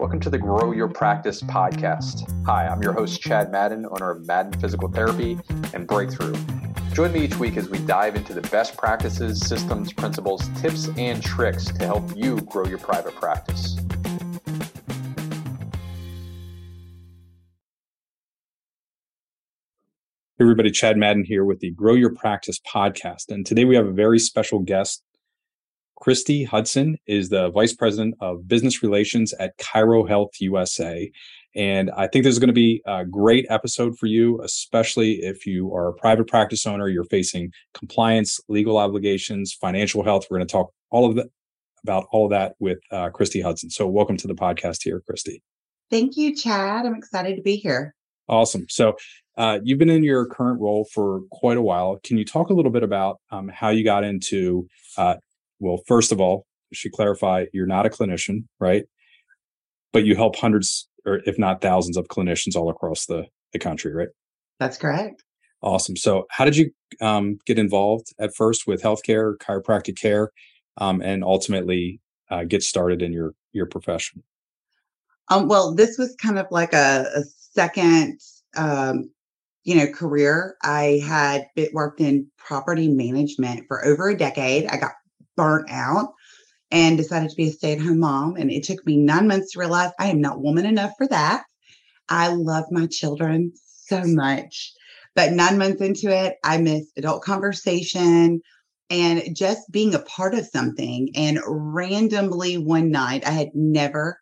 Welcome to the Grow Your Practice podcast. Hi, I'm your host, Chad Madden, owner of Madden Physical Therapy and Breakthrough. Join me each week as we dive into the best practices, systems, principles, tips, and tricks to help you grow your private practice. Hey everybody, Chad Madden here with the Grow Your Practice podcast. And today we have a very special guest Kristi Hudson is the Vice President of Business Relations at Chiro Health USA. And I think this is going to be a great episode for you, especially if you are a private practice owner, you're facing compliance, legal obligations, financial health. We're going to talk all of that about all of that with uh, Kristi Hudson. So welcome to the podcast here, Kristi. Thank you, Chad. I'm excited to be here. Awesome. So uh, you've been in your current role for quite a while. Can you talk a little bit about um, how you got into uh, well, first of all, should clarify you're not a clinician, right? But you help hundreds or if not thousands of clinicians all across the, the country, right? That's correct. Awesome. So, how did you um, get involved at first with healthcare, chiropractic care, um, and ultimately uh, get started in your your profession? Um, well, this was kind of like a, a second, um, you know, career. I had bit worked in property management for over a decade. I got burnt out and decided to be a stay at home mom. And it took me nine months to realize I am not woman enough for that. I love my children so much. But nine months into it, I missed adult conversation and just being a part of something. And randomly one night, I had never,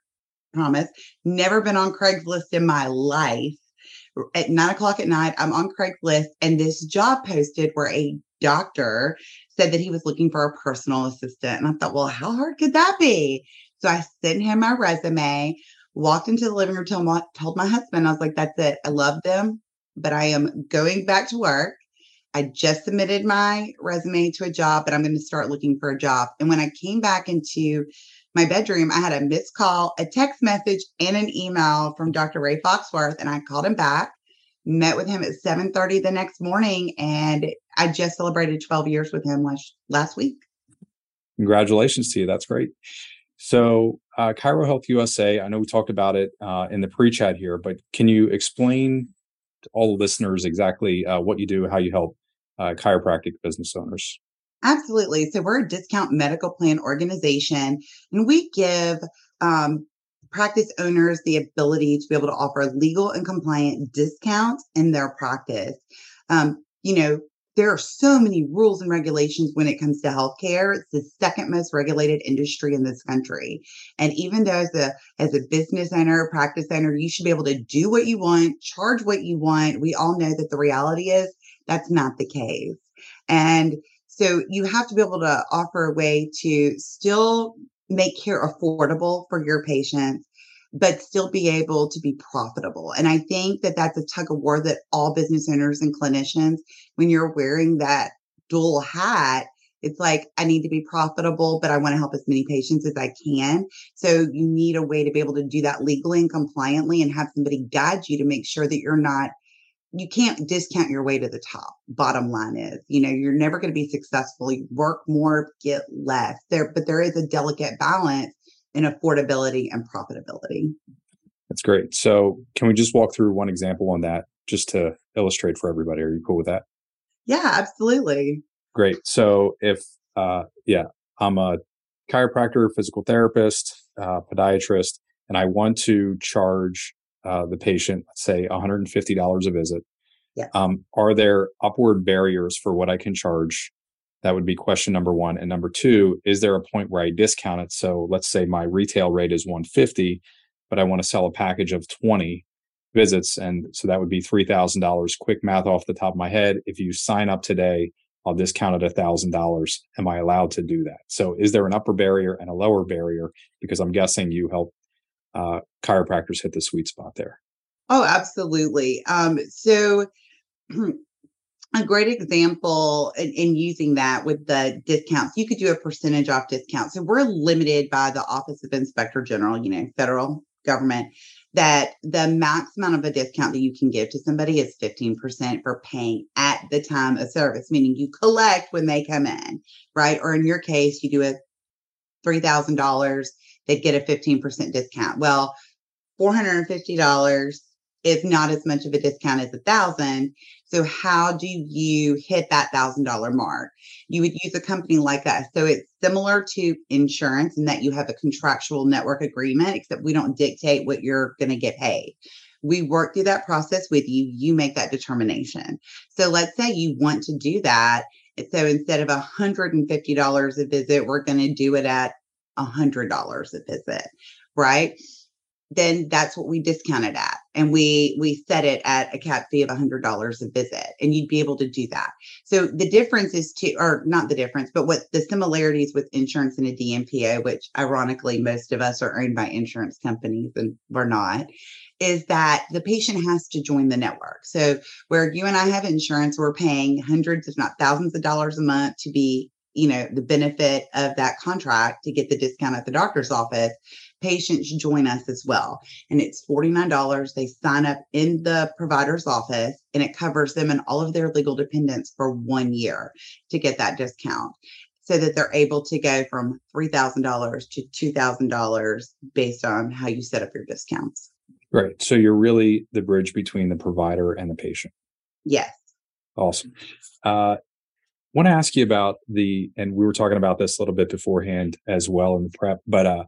promised, never been on Craigslist in my life. At nine o'clock at night, I'm on Craigslist, and this job posted where a doctor said that he was looking for a personal assistant. And I thought, well, how hard could that be? So I sent him my resume, walked into the living room, told my, told my husband, I was like, that's it. I love them, but I am going back to work. I just submitted my resume to a job, but I'm going to start looking for a job. And when I came back into my bedroom, I had a missed call, a text message, and an email from Dr. Ray Foxworth. And I called him back met with him at 7:30 the next morning and I just celebrated 12 years with him last last week. Congratulations to you. That's great. So, uh, Chiro Health USA, I know we talked about it uh, in the pre chat here, but can you explain to all the listeners exactly uh, what you do, how you help uh, chiropractic business owners? Absolutely. So, we're a discount medical plan organization, and we give um, practice owners the ability to be able to offer legal and compliant discounts in their practice. Um, you know, there are so many rules and regulations when it comes to healthcare. It's the second most regulated industry in this country. And even though as a as a business owner, practice owner, you should be able to do what you want, charge what you want. We all know that the reality is that's not the case. And so you have to be able to offer a way to still make care affordable for your patients but still be able to be profitable. And I think that that's a tug of war that all business owners and clinicians, when you're wearing that dual hat, it's like, I need to be profitable, but I want to help as many patients as I can. So you need a way to be able to do that legally and compliantly and have somebody guide you to make sure that you're not you can't discount your way to the top. Bottom line is, you know, you're never going to be successful. You work more, get less there, but there is a delicate balance in affordability and profitability. That's great. So can we just walk through one example on that just to illustrate for everybody? Are you cool with that? Yeah, absolutely. Great. So if, uh, yeah, I'm a chiropractor, physical therapist, uh, podiatrist, and I want to charge uh, the patient, let's say $150 a visit. Yeah. Um, are there upward barriers for what I can charge? That would be question number one. And number two, is there a point where I discount it? So let's say my retail rate is 150, but I want to sell a package of 20 visits. And so that would be $3,000. Quick math off the top of my head. If you sign up today, I'll discount it $1,000. Am I allowed to do that? So is there an upper barrier and a lower barrier? Because I'm guessing you help uh, chiropractors hit the sweet spot there. Oh, absolutely. Um, so, a great example in, in, using that with the discounts, you could do a percentage off discount. So, we're limited by the Office of Inspector General, you know, federal government, that the max amount of a discount that you can give to somebody is 15% for paying at the time of service, meaning you collect when they come in, right? Or in your case, you do a $3,000 they'd get a 15% discount. Well, $450 is not as much of a discount as a thousand. So how do you hit that thousand dollar mark? You would use a company like us. So it's similar to insurance in that you have a contractual network agreement, except we don't dictate what you're going to get paid. We work through that process with you. You make that determination. So let's say you want to do that. So instead of $150 a visit, we're going to do it at $100 a visit, right? then that's what we discounted at and we we set it at a cap fee of $100 a visit and you'd be able to do that. So the difference is to or not the difference but what the similarities with insurance and a dmpo which ironically most of us are owned by insurance companies and we're not is that the patient has to join the network. So where you and i have insurance we're paying hundreds if not thousands of dollars a month to be you know the benefit of that contract to get the discount at the doctor's office patients join us as well. And it's $49. They sign up in the provider's office and it covers them and all of their legal dependents for one year to get that discount so that they're able to go from $3,000 to $2,000 based on how you set up your discounts. Right. So you're really the bridge between the provider and the patient. Yes. Awesome. Uh, want to ask you about the, and we were talking about this a little bit beforehand as well in the prep, but uh,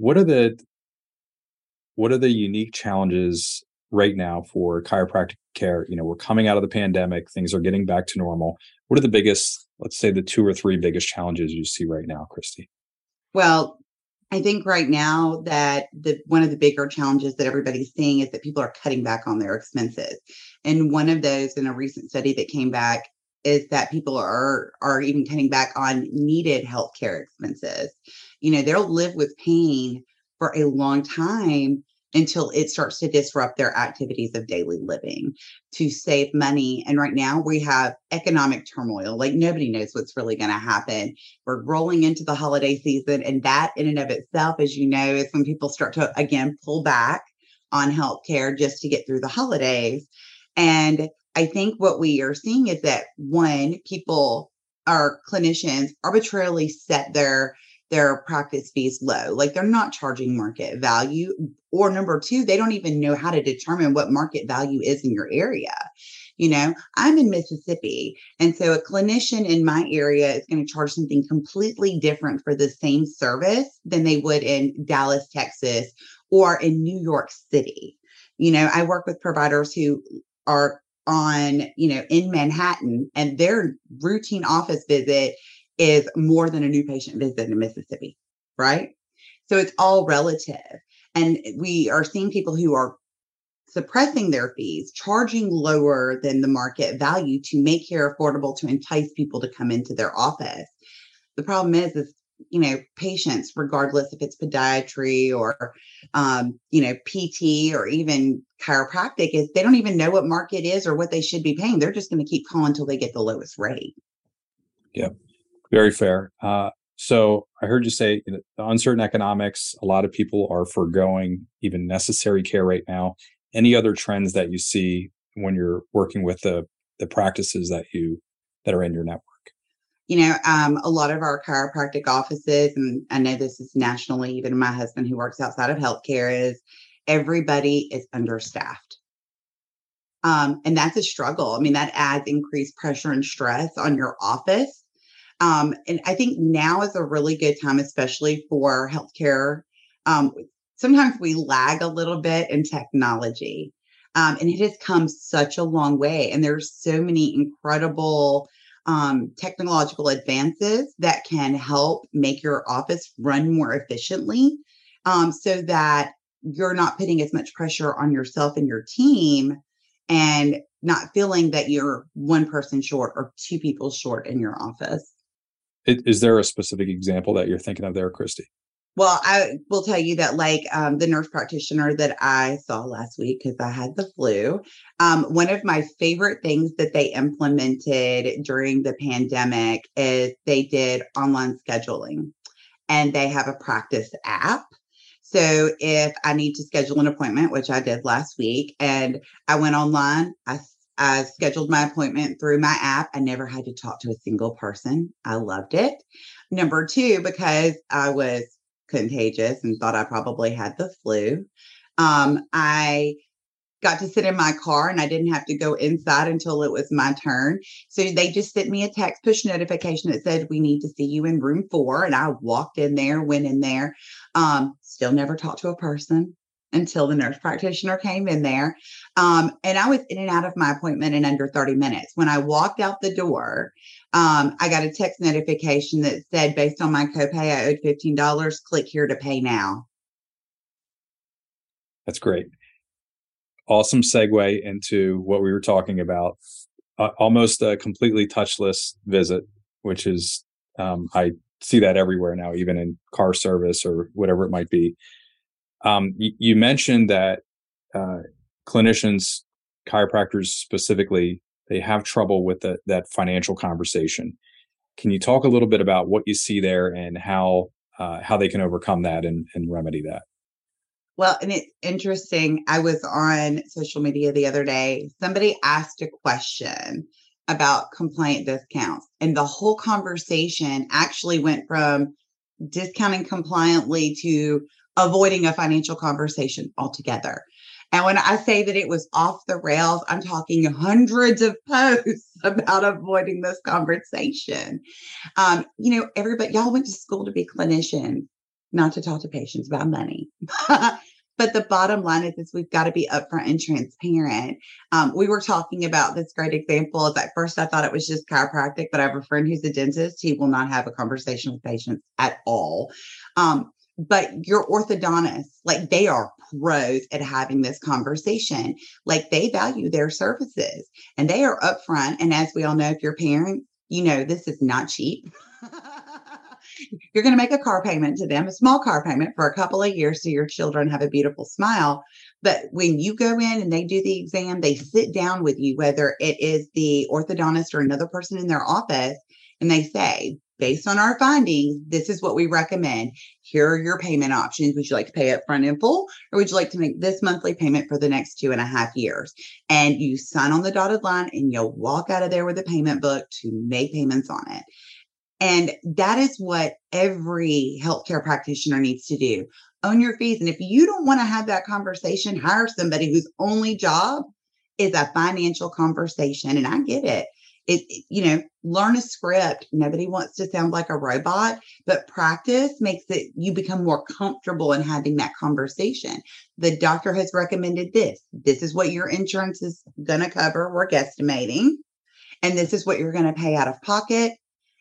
what are the what are the unique challenges right now for chiropractic care? You know, we're coming out of the pandemic, things are getting back to normal. What are the biggest, let's say the two or three biggest challenges you see right now, Kristi? Well, I think right now that the one of the bigger challenges that everybody's seeing is that people are cutting back on their expenses. And one of those in a recent study that came back is that people are are even cutting back on needed healthcare expenses you know, they'll live with pain for a long time until it starts to disrupt their activities of daily living to save money. And right now we have economic turmoil. Like nobody knows what's really going to happen. We're rolling into the holiday season. And that, in and of itself, as you know, is when people start to again pull back on healthcare just to get through the holidays. And I think what we are seeing is that one, people, our clinicians arbitrarily set their their practice fees low. Like they're not charging market value. Or number two, they don't even know how to determine what market value is in your area. You know, I'm in Mississippi. And so a clinician in my area is going to charge something completely different for the same service than they would in Dallas, Texas, or in New York City. You know, I work with providers who are on, you know, in Manhattan and their routine office visit is more than a new patient visit in Mississippi, right? So it's all relative. And we are seeing people who are suppressing their fees, charging lower than the market value to make care affordable to entice people to come into their office. The problem is, is you know, patients, regardless if it's podiatry or, um, you know, PT or even chiropractic, is they don't even know what market is or what they should be paying. They're just going to keep calling until they get the lowest rate. Yep. Very fair. Uh, so I heard you say you know, the uncertain economics. A lot of people are foregoing even necessary care right now. Any other trends that you see when you're working with the the practices that you that are in your network? You know, um, a lot of our chiropractic offices, and I know this is nationally. Even my husband, who works outside of healthcare, is everybody is understaffed. Um, and that's a struggle. I mean, that adds increased pressure and stress on your office um, and I think now is a really good time, especially for healthcare. Um, sometimes we lag a little bit in technology, um, and it has come such a long way. And there's so many incredible um, technological advances that can help make your office run more efficiently, um, so that you're not putting as much pressure on yourself and your team, and not feeling that you're one person short or two people short in your office. Is there a specific example that you're thinking of there, Kristi? Well, I will tell you that, like um, the nurse practitioner that I saw last week, because I had the flu, um, one of my favorite things that they implemented during the pandemic is they did online scheduling and they have a practice app. So if I need to schedule an appointment, which I did last week, and I went online, I I scheduled my appointment through my app. I never had to talk to a single person. I loved it. Number two, because I was contagious and thought I probably had the flu. Um, I got to sit in my car and I didn't have to go inside until it was my turn. So they just sent me a text push notification that said, We need to see you in room four. And I walked in there, went in there, um, still never talked to a person until the nurse practitioner came in there. Um, and I was in and out of my appointment in under 30 minutes. When I walked out the door, um, I got a text notification that said, based on my copay, I owed $15. Click here to pay now. That's great. Awesome segue into what we were talking about. Uh, almost a completely touchless visit, which is, um, I see that everywhere now, even in car service or whatever it might be. Um, y- you mentioned that uh, clinicians, chiropractors specifically, they have trouble with the, that financial conversation. Can you talk a little bit about what you see there and how uh, how they can overcome that and, and remedy that? Well, and it's interesting. I was on social media the other day. Somebody asked a question about compliant discounts, and the whole conversation actually went from discounting compliantly to avoiding a financial conversation altogether. And when I say that it was off the rails, I'm talking hundreds of posts about avoiding this conversation. Um, you know, everybody, y'all went to school to be clinicians, not to talk to patients about money. but the bottom line is, is we've got to be upfront and transparent. Um, we were talking about this great example. Is at first I thought it was just chiropractic, but I have a friend who's a dentist. He will not have a conversation with patients at all. Um, but your orthodontists, like they are pros at having this conversation. Like they value their services and they are upfront. And as we all know, if you're a parent, you know this is not cheap. you're going to make a car payment to them, a small car payment for a couple of years so your children have a beautiful smile. But when you go in and they do the exam, they sit down with you, whether it is the orthodontist or another person in their office, and they say, based on our findings, this is what we recommend. Here are your payment options. Would you like to pay up front in full, or would you like to make this monthly payment for the next two and a half years? And you sign on the dotted line and you'll walk out of there with a payment book to make payments on it. And that is what every healthcare practitioner needs to do own your fees. And if you don't want to have that conversation, hire somebody whose only job is a financial conversation. And I get it it, you know, learn a script. Nobody wants to sound like a robot, but practice makes it you become more comfortable in having that conversation. The doctor has recommended this. This is what your insurance is going to cover. We're guesstimating. And this is what you're going to pay out of pocket.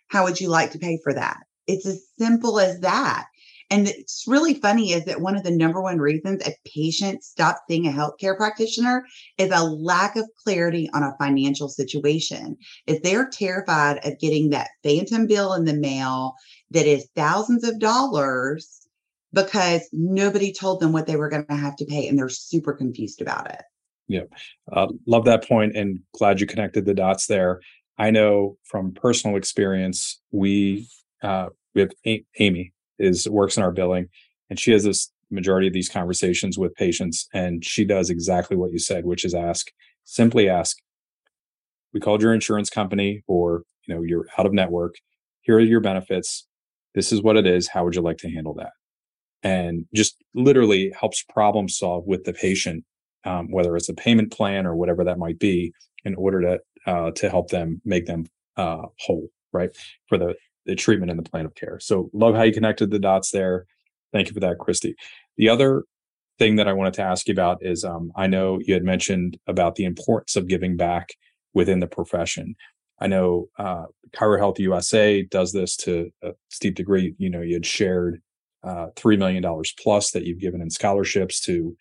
How would you like to pay for that? It's as simple as that. And it's really funny is that one of the number one reasons a patient stops seeing a healthcare practitioner is a lack of clarity on a financial situation. Is they're terrified of getting that phantom bill in the mail that is thousands of dollars because nobody told them what they were going to have to pay and they're super confused about it. Yeah. Uh, love that point and glad you connected the dots there. I know from personal experience, we, uh, have a- Amy, is works in our billing and she has this majority of these conversations with patients and she does exactly what you said which is ask simply ask we called your insurance company or you know you're out of network. Here are your benefits. This is what it is. How would you like to handle that? And just literally helps problem solve with the patient um, whether it's a payment plan or whatever that might be in order to uh, to help them make them uh, whole right? For the the treatment and the plan of care. So love how you connected the dots there. Thank you for that, Kristi. The other thing that I wanted to ask you about is um, I know you had mentioned about the importance of giving back within the profession. I know uh, Chiro Health USA does this to a steep degree. You know, you had shared uh, $3 million plus that you've given in scholarships to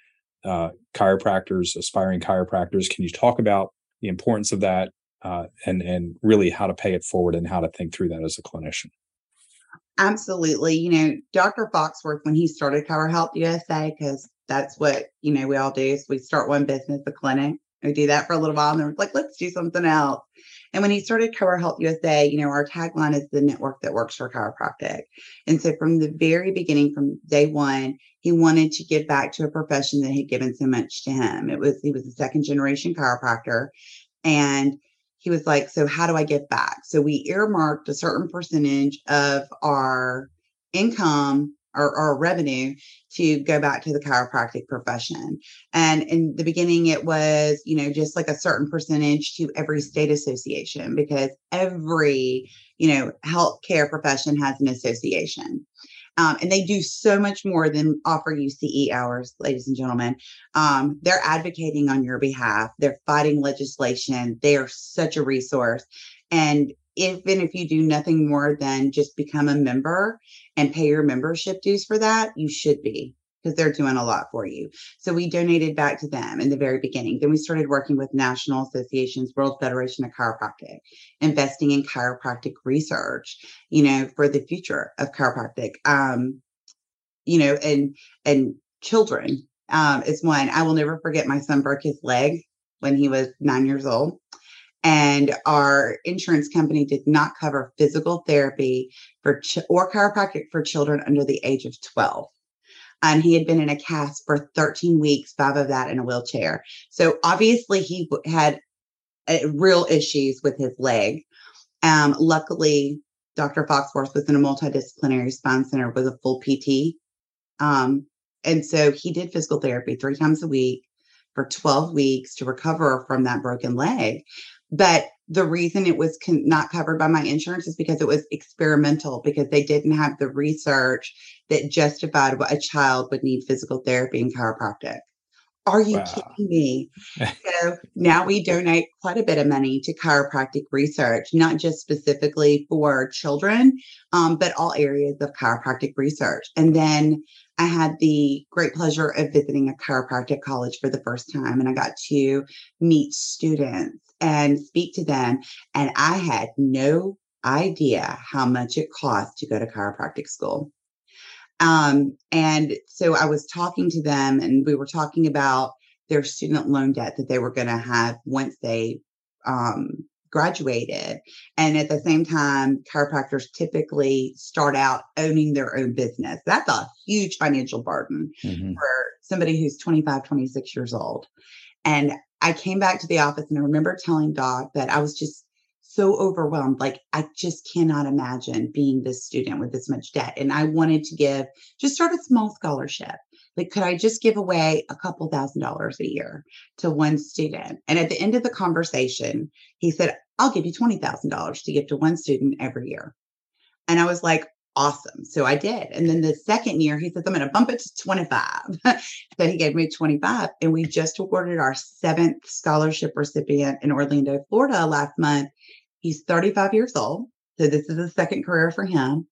uh, chiropractors, aspiring chiropractors. Can you talk about the importance of that uh, and and really how to pay it forward and how to think through that as a clinician. Absolutely. You know, Dr. Foxworth, when he started Chiro Health USA, because that's what, you know, we all do is we start one business, a clinic. We do that for a little while and then we're like, let's do something else. And when he started Chiro Health USA, you know, our tagline is the network that works for chiropractic. And so from the very beginning, from day one, he wanted to give back to a profession that had given so much to him. It was, he was a second generation chiropractor. And he was like, So, how do I get back? So, we earmarked a certain percentage of our income, or, our revenue to go back to the chiropractic profession. And in the beginning, it was, you know, just like a certain percentage to every state association because every, you know, healthcare profession has an association. Um, and they do so much more than offer you CE hours, ladies and gentlemen. Um, they're advocating on your behalf. They're fighting legislation. They are such a resource. And even if you do nothing more than just become a member and pay your membership dues for that, you should be because they're doing a lot for you. So we donated back to them in the very beginning. Then we started working with National Associations, World Federation of Chiropractic, investing in chiropractic research, you know, for the future of chiropractic. Um, you know, and and children um, is one. I will never forget my son broke his leg when he was nine years old. And our insurance company did not cover physical therapy for ch- or chiropractic for children under the age of 12 and he had been in a cast for 13 weeks, five of that in a wheelchair. So obviously he had uh, real issues with his leg. Um, luckily, Dr. Foxworth was in a multidisciplinary spine center with a full PT. Um, and so he did physical therapy three times a week for 12 weeks to recover from that broken leg. But the reason it was con- not covered by my insurance is because it was experimental because they didn't have the research that justified what a child would need physical therapy and chiropractic are you wow. kidding me? so now we donate quite a bit of money to chiropractic research, not just specifically for children, um, but all areas of chiropractic research. And then I had the great pleasure of visiting a chiropractic college for the first time, and I got to meet students and speak to them. And I had no idea how much it cost to go to chiropractic school. Um, and so I was talking to them, and we were talking about their student loan debt that they were going to have once they um, graduated. And at the same time, chiropractors typically start out owning their own business. That's a huge financial burden mm-hmm. for somebody who's 25, 26 years old. And I came back to the office and I remember telling Doc that I was just so overwhelmed. Like, I just cannot imagine being this student with this much debt. And I wanted to give just start a small scholarship. Like, could I just give away a couple thousand dollars a year to one student? And at the end of the conversation, he said, I'll give you $20,000 to give to one student every year. And I was like, awesome. So I did. And then the second year, he says, I'm going to bump it to 25. so he gave me 25. And we just awarded our seventh scholarship recipient in Orlando, Florida last month. He's 35 years old. So this is a second career for him.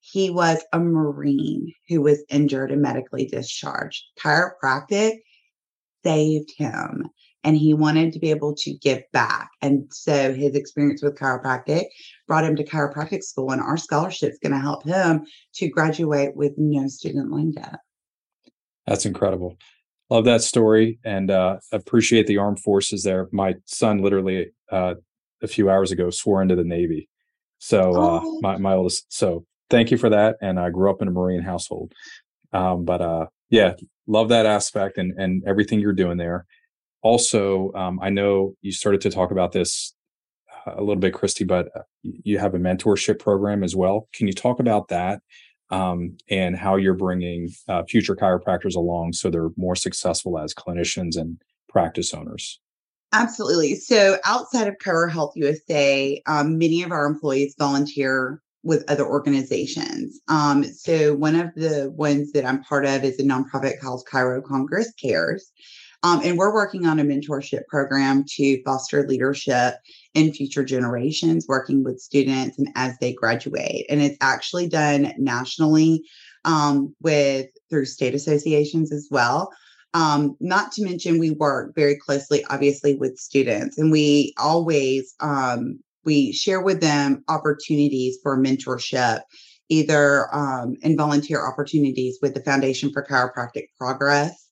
He was a Marine who was injured and medically discharged. Chiropractic saved him and he wanted to be able to give back. And so his experience with chiropractic brought him to chiropractic school, and our scholarship is going to help him to graduate with no student loan debt. That's incredible. Love that story and uh, appreciate the armed forces there. My son literally uh, a few hours ago swore into the Navy. So uh, oh. my my oldest. So thank you for that. And I grew up in a Marine household. Um, but uh, yeah, love that aspect and and everything you're doing there also, um, I know you started to talk about this uh, a little bit, Kristi, but uh, you have a mentorship program as well. Can you talk about that um, and how you're bringing uh, future chiropractors along so they're more successful as clinicians and practice owners? Absolutely. So, outside of Chiro Health USA, um, many of our employees volunteer with other organizations. Um, so, one of the ones that I'm part of is a nonprofit called Chiro Congress Cares. Um, and we're working on a mentorship program to foster leadership in future generations, working with students and as they graduate. And it's actually done nationally um, with through state associations as well. Um, not to mention, we work very closely, obviously, with students, and we always um, we share with them opportunities for mentorship either um, in volunteer opportunities with the Foundation for Chiropractic Progress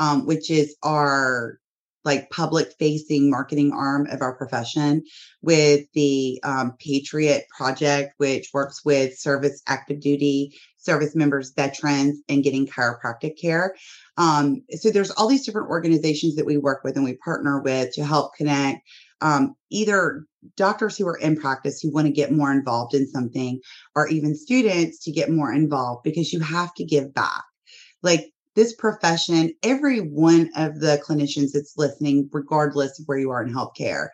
um, which is our like public facing marketing arm of our profession with the um, Patriot Project, which works with service active duty service members, veterans, and getting chiropractic care. Um, so there's all these different organizations that we work with and we partner with to help connect um, either doctors who are in practice who want to get more involved in something, or even students to get more involved because you have to give back. Like this profession, every one of the clinicians that's listening, regardless of where you are in healthcare,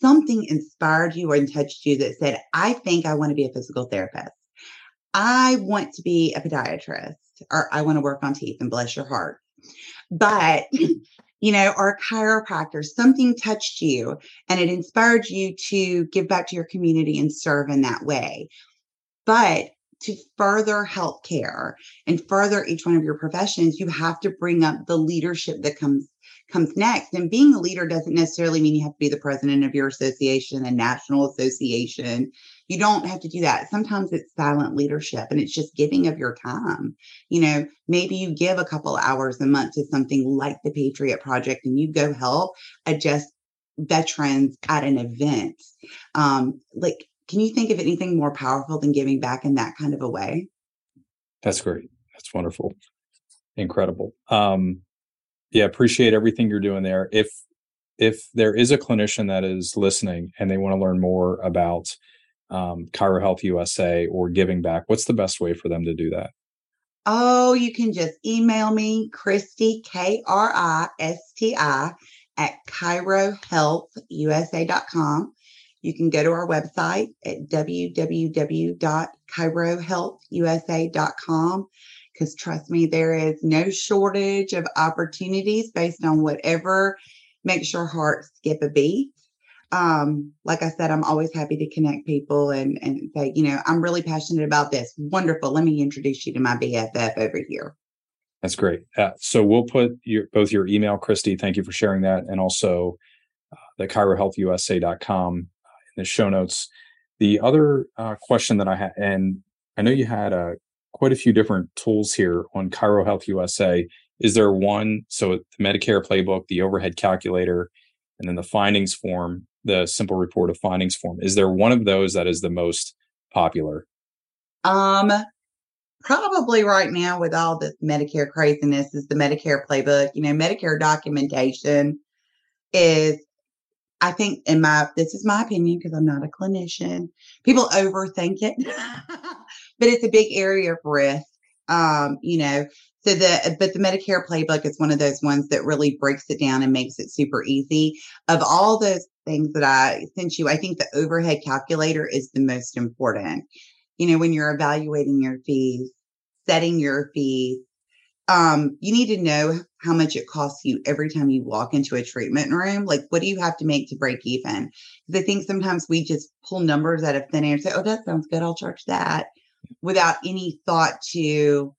something inspired you and touched you that said, I think I want to be a physical therapist. I want to be a podiatrist or I want to work on teeth and bless your heart. But, you know, or a chiropractor, something touched you and it inspired you to give back to your community and serve in that way. But to further healthcare and further each one of your professions, you have to bring up the leadership that comes comes next. And being a leader doesn't necessarily mean you have to be the president of your association and national association. You don't have to do that. Sometimes it's silent leadership and it's just giving of your time. You know, maybe you give a couple hours a month to something like the Patriot Project and you go help adjust veterans at an event. Um, like, can you think of anything more powerful than giving back in that kind of a way? That's great. That's wonderful. Incredible. Um, yeah, appreciate everything you're doing there. If if there is a clinician that is listening and they want to learn more about um, Chiro Health USA or giving back, what's the best way for them to do that? Oh, you can just email me, Kristi, K R I S T I, at chirohealthusa.com. You can go to our website at www.chirohealthusa.com because trust me, there is no shortage of opportunities based on whatever makes your heart skip a beat. Um, like I said, I'm always happy to connect people and and say, you know, I'm really passionate about this. Wonderful. Let me introduce you to my BFF over here. That's great. Uh, so we'll put your both your email, Kristi, Thank you for sharing that, and also uh, the ChiroHealthUSA.com the show notes. The other uh, question that I had, and I know you had a quite a few different tools here on Chiro Health USA. Is there one? So the Medicare playbook, the overhead calculator, and then the findings form, the simple report of findings form. Is there one of those that is the most popular? Um, probably right now with all the Medicare craziness is the Medicare playbook. You know, Medicare documentation is I think in my this is my opinion because I'm not a clinician. People overthink it. but it's a big area of risk. Um, you know, so the but the Medicare playbook is one of those ones that really breaks it down and makes it super easy. Of all those things that I sent you, I think the overhead calculator is the most important. You know, when you're evaluating your fees, setting your fees, um, you need to know how much it costs you every time you walk into a treatment room. Like, what do you have to make to break even? Because I think sometimes we just pull numbers out of thin air and say, oh, that sounds good. I'll charge that without any thought to,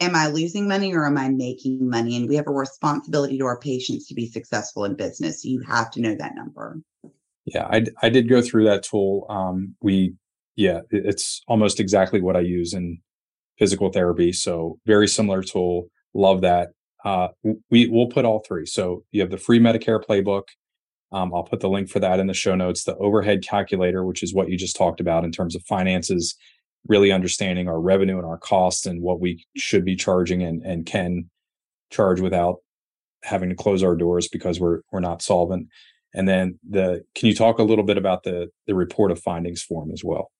am I losing money or am I making money? And we have a responsibility to our patients to be successful in business. So you have to know that number. Yeah, I, I did go through that tool. Um, we, yeah, it's almost exactly what I use in physical therapy. So very similar tool. Love that. Uh, we we'll put all three. So you have the free Medicare playbook. Um, I'll put the link for that in the show notes. The overhead calculator, which is what you just talked about in terms of finances, really understanding our revenue and our costs and what we should be charging and, and can charge without having to close our doors because we're we're not solvent. And then the can you talk a little bit about the the report of findings form as well?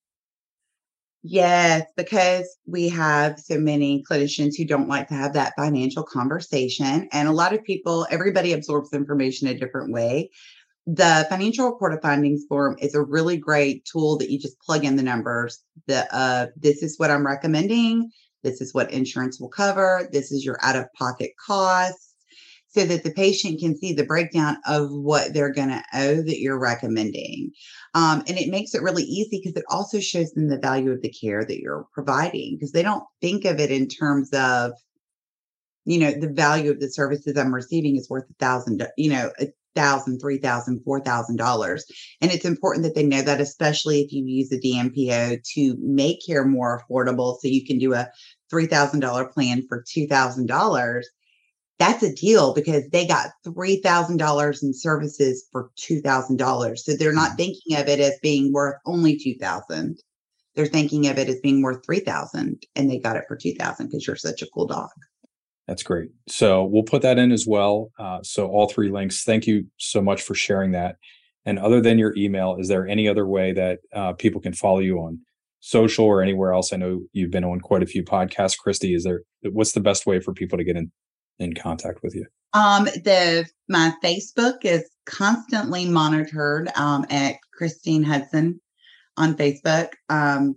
Yes, because we have so many clinicians who don't like to have that financial conversation. And a lot of people, everybody absorbs information a different way. The financial report of findings form is a really great tool that you just plug in the numbers. The uh, this is what I'm recommending. This is what insurance will cover. This is your out of pocket costs so that the patient can see the breakdown of what they're going to owe that you're recommending. Um, and it makes it really easy because it also shows them the value of the care that you're providing because they don't think of it in terms of, you know, the value of the services I'm receiving is worth a thousand, you know, a thousand, three thousand, four thousand dollars. And it's important that they know that, especially if you use a DMPO to make care more affordable. So you can do a $3,000 plan for $2,000 that's a deal because they got $3,000 in services for $2,000. So they're not mm-hmm. thinking of it as being worth only 2000 They're thinking of it as being worth 3000 and they got it for 2000 because you're such a cool dog. That's great. So we'll put that in as well. Uh, so all three links. Thank you so much for sharing that. And other than your email, is there any other way that uh, people can follow you on social or anywhere else? I know you've been on quite a few podcasts, Kristi. Is there what's the best way for people to get in in contact with you? Um, the my Facebook is constantly monitored um, at Christine Hudson on Facebook. Um,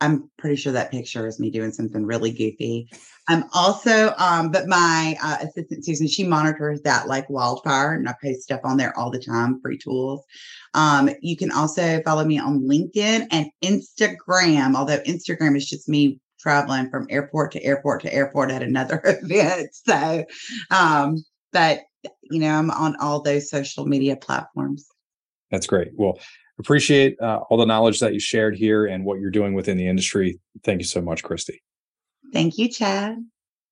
I'm pretty sure that picture is me doing something really goofy. I'm also, um, but my uh, assistant Susan, she monitors that like wildfire, and I post stuff on there all the time, free tools. Um, you can also follow me on LinkedIn and Instagram, although Instagram is just me traveling from airport to airport to airport at another event. So, um, but you know, I'm on all those social media platforms. That's great. Well, appreciate uh, all the knowledge that you shared here and what you're doing within the industry. Thank you so much, Kristi. Thank you, Chad.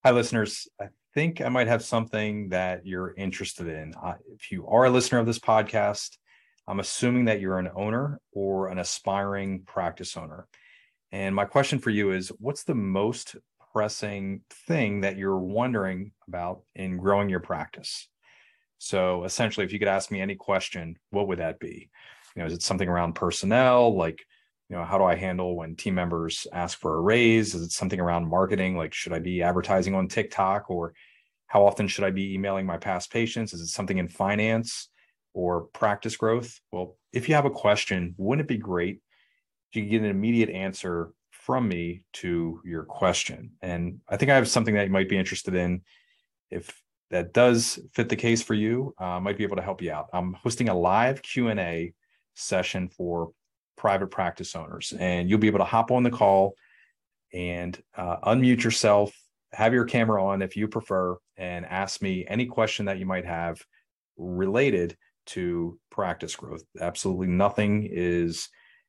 Hi, listeners. I think I might have something that you're interested in. Uh, if you are a listener of this podcast, I'm assuming that you're an owner or an aspiring practice owner. And my question for you is what's the most pressing thing that you're wondering about in growing your practice? So essentially, if you could ask me any question, what would that be? You know, is it something around personnel, like you know, how do I handle when team members ask for a raise? Is it something around marketing, like should I be advertising on TikTok, or how often should I be emailing my past patients? Is it something in finance or practice growth? Well, if you have a question, wouldn't it be great you get an immediate answer from me to your question? And I think I have something that you might be interested in. If that does fit the case for you, uh, I might be able to help you out. I'm hosting a live Q and A session for private practice owners, and you'll be able to hop on the call and uh, unmute yourself, have your camera on if you prefer, and ask me any question that you might have related to practice growth. Absolutely nothing is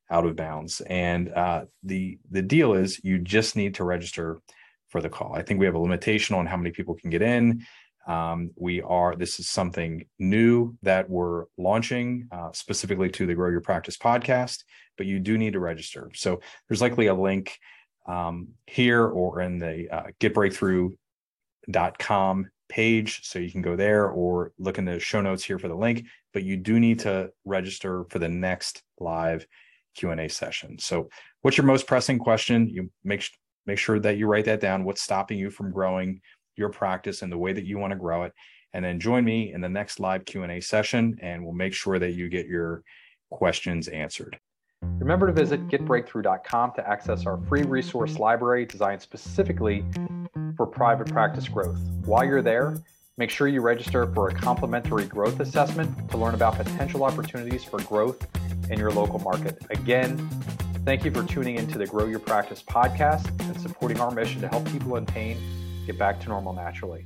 out of bounds, and uh, the the deal is you just need to register for the call. I think we have a limitation on how many people can get in. Um, we are, this is something new that we're launching uh, specifically to the Grow Your Practice podcast, but you do need to register. So there's likely a link um, here or in the uh, getbreakthrough.com page. So you can go there or look in the show notes here for the link, but you do need to register for the next live Q&A session. So what's your most pressing question? You make, make sure that you write that down. What's stopping you from growing? your practice and the way that you want to grow it and then join me in the next live q&a session and we'll make sure that you get your questions answered remember to visit getbreakthrough.com to access our free resource library designed specifically for private practice growth while you're there make sure you register for a complimentary growth assessment to learn about potential opportunities for growth in your local market again thank you for tuning into the grow your practice podcast and supporting our mission to help people in pain get back to normal naturally.